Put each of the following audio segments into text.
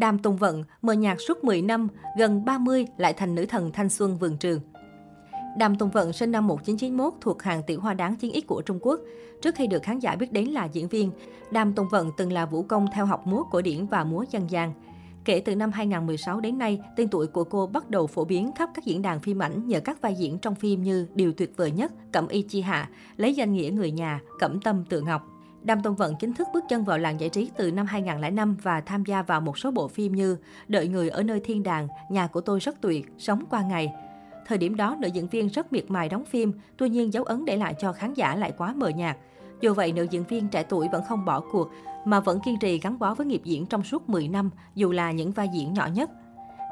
Đàm Tùng Vận, mờ nhạc suốt 10 năm, gần 30 lại thành nữ thần thanh xuân vườn trường. Đàm Tùng Vận sinh năm 1991 thuộc hàng tiểu hoa đáng chiến ít của Trung Quốc. Trước khi được khán giả biết đến là diễn viên, Đàm Tùng Vận từng là vũ công theo học múa cổ điển và múa dân gian. Kể từ năm 2016 đến nay, tên tuổi của cô bắt đầu phổ biến khắp các diễn đàn phim ảnh nhờ các vai diễn trong phim như Điều tuyệt vời nhất, Cẩm y chi hạ, Lấy danh nghĩa người nhà, Cẩm tâm tự ngọc. Đàm Tùng Vận chính thức bước chân vào làng giải trí từ năm 2005 và tham gia vào một số bộ phim như Đợi người ở nơi thiên đàng, Nhà của tôi rất tuyệt, Sống qua ngày. Thời điểm đó, nữ diễn viên rất miệt mài đóng phim, tuy nhiên dấu ấn để lại cho khán giả lại quá mờ nhạt. Dù vậy, nữ diễn viên trẻ tuổi vẫn không bỏ cuộc, mà vẫn kiên trì gắn bó với nghiệp diễn trong suốt 10 năm, dù là những vai diễn nhỏ nhất.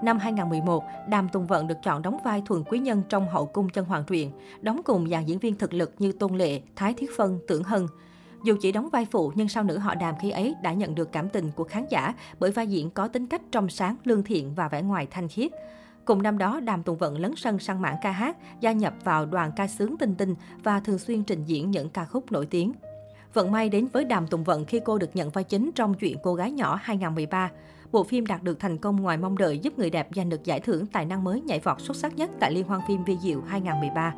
Năm 2011, Đàm Tùng Vận được chọn đóng vai thuần quý nhân trong hậu cung chân hoàng truyện, đóng cùng dàn diễn viên thực lực như Tôn Lệ, Thái Thiết Phân, Tưởng Hân. Dù chỉ đóng vai phụ nhưng sau nữ họ Đàm khi ấy đã nhận được cảm tình của khán giả bởi vai diễn có tính cách trong sáng, lương thiện và vẻ ngoài thanh khiết. Cùng năm đó, Đàm Tùng Vận lấn sân sang mảng ca hát, gia nhập vào đoàn ca sướng tinh tinh và thường xuyên trình diễn những ca khúc nổi tiếng. Vận may đến với Đàm Tùng Vận khi cô được nhận vai chính trong chuyện Cô gái nhỏ 2013. Bộ phim đạt được thành công ngoài mong đợi giúp người đẹp giành được giải thưởng tài năng mới nhảy vọt xuất sắc nhất tại Liên hoan phim Vi Diệu 2013.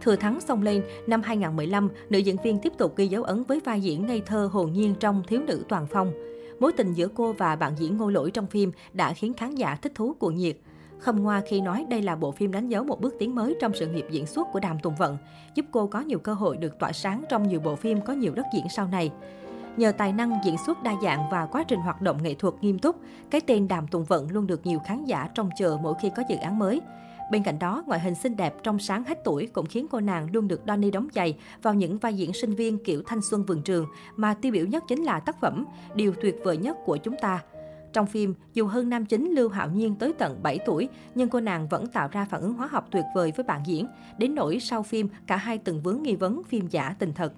Thừa thắng xông lên, năm 2015, nữ diễn viên tiếp tục ghi dấu ấn với vai diễn ngây thơ hồn nhiên trong Thiếu nữ toàn phong. Mối tình giữa cô và bạn diễn ngô lỗi trong phim đã khiến khán giả thích thú cuồng nhiệt. Không ngoa khi nói đây là bộ phim đánh dấu một bước tiến mới trong sự nghiệp diễn xuất của Đàm Tùng Vận, giúp cô có nhiều cơ hội được tỏa sáng trong nhiều bộ phim có nhiều đất diễn sau này. Nhờ tài năng diễn xuất đa dạng và quá trình hoạt động nghệ thuật nghiêm túc, cái tên Đàm Tùng Vận luôn được nhiều khán giả trông chờ mỗi khi có dự án mới. Bên cạnh đó, ngoại hình xinh đẹp trong sáng hết tuổi cũng khiến cô nàng luôn được Donny đóng giày vào những vai diễn sinh viên kiểu thanh xuân vườn trường, mà tiêu biểu nhất chính là tác phẩm Điều tuyệt vời nhất của chúng ta. Trong phim, dù hơn nam chính Lưu Hạo Nhiên tới tận 7 tuổi, nhưng cô nàng vẫn tạo ra phản ứng hóa học tuyệt vời với bạn diễn, đến nỗi sau phim cả hai từng vướng nghi vấn phim giả tình thật.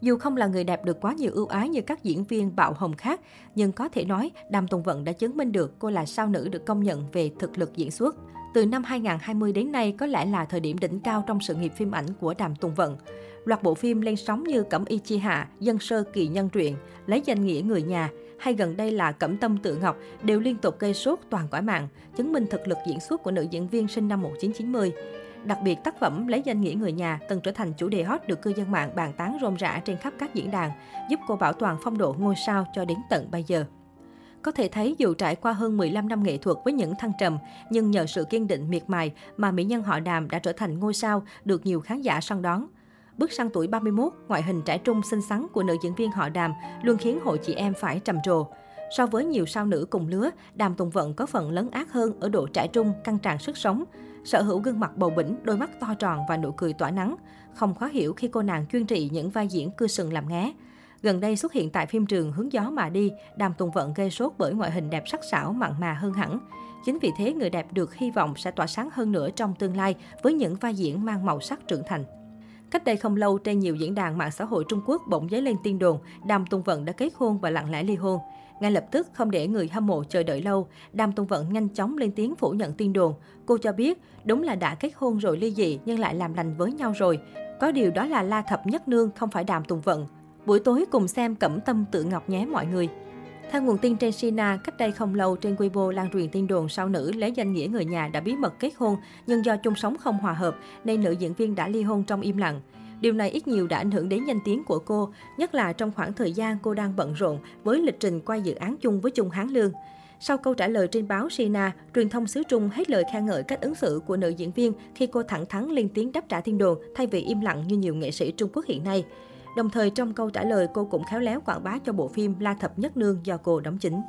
Dù không là người đẹp được quá nhiều ưu ái như các diễn viên bạo hồng khác, nhưng có thể nói Đàm Tùng Vận đã chứng minh được cô là sao nữ được công nhận về thực lực diễn xuất. Từ năm 2020 đến nay có lẽ là thời điểm đỉnh cao trong sự nghiệp phim ảnh của Đàm Tùng Vận. Loạt bộ phim lên sóng như Cẩm Y Chi Hạ, Dân Sơ Kỳ Nhân Truyện, Lấy danh nghĩa người nhà, hay gần đây là Cẩm Tâm Tự Ngọc đều liên tục gây sốt toàn cõi mạng, chứng minh thực lực diễn xuất của nữ diễn viên sinh năm 1990. Đặc biệt, tác phẩm lấy danh nghĩa người nhà từng trở thành chủ đề hot được cư dân mạng bàn tán rôm rã trên khắp các diễn đàn, giúp cô bảo toàn phong độ ngôi sao cho đến tận bây giờ. Có thể thấy dù trải qua hơn 15 năm nghệ thuật với những thăng trầm, nhưng nhờ sự kiên định miệt mài mà mỹ nhân họ Đàm đã trở thành ngôi sao được nhiều khán giả săn đón. Bước sang tuổi 31, ngoại hình trẻ trung xinh xắn của nữ diễn viên họ Đàm luôn khiến hội chị em phải trầm trồ. So với nhiều sao nữ cùng lứa, Đàm Tùng Vận có phần lấn át hơn ở độ trẻ trung, căng tràn sức sống. Sở hữu gương mặt bầu bĩnh, đôi mắt to tròn và nụ cười tỏa nắng. Không khó hiểu khi cô nàng chuyên trị những vai diễn cưa sừng làm ngé. Gần đây xuất hiện tại phim trường Hướng gió mà đi, Đàm Tùng Vận gây sốt bởi ngoại hình đẹp sắc sảo mặn mà hơn hẳn. Chính vì thế người đẹp được hy vọng sẽ tỏa sáng hơn nữa trong tương lai với những vai diễn mang màu sắc trưởng thành. Cách đây không lâu, trên nhiều diễn đàn mạng xã hội Trung Quốc bỗng dấy lên tin đồn Đàm Tùng Vận đã kết hôn và lặng lẽ ly hôn. Ngay lập tức, không để người hâm mộ chờ đợi lâu, Đàm Tùng Vận nhanh chóng lên tiếng phủ nhận tin đồn. Cô cho biết, đúng là đã kết hôn rồi ly dị nhưng lại làm lành với nhau rồi. Có điều đó là La Thập Nhất Nương, không phải Đàm Tùng Vận. Buổi tối cùng xem Cẩm Tâm Tự Ngọc nhé mọi người. Theo nguồn tin trên Sina, cách đây không lâu trên Weibo lan truyền tin đồn sau nữ lấy danh nghĩa người nhà đã bí mật kết hôn, nhưng do chung sống không hòa hợp nên nữ diễn viên đã ly hôn trong im lặng. Điều này ít nhiều đã ảnh hưởng đến danh tiếng của cô, nhất là trong khoảng thời gian cô đang bận rộn với lịch trình quay dự án chung với Chung Hán Lương. Sau câu trả lời trên báo Sina, truyền thông xứ Trung hết lời khen ngợi cách ứng xử của nữ diễn viên khi cô thẳng thắn lên tiếng đáp trả tin đồn thay vì im lặng như nhiều nghệ sĩ Trung Quốc hiện nay. Đồng thời trong câu trả lời, cô cũng khéo léo quảng bá cho bộ phim La Thập Nhất Nương do cô đóng chính.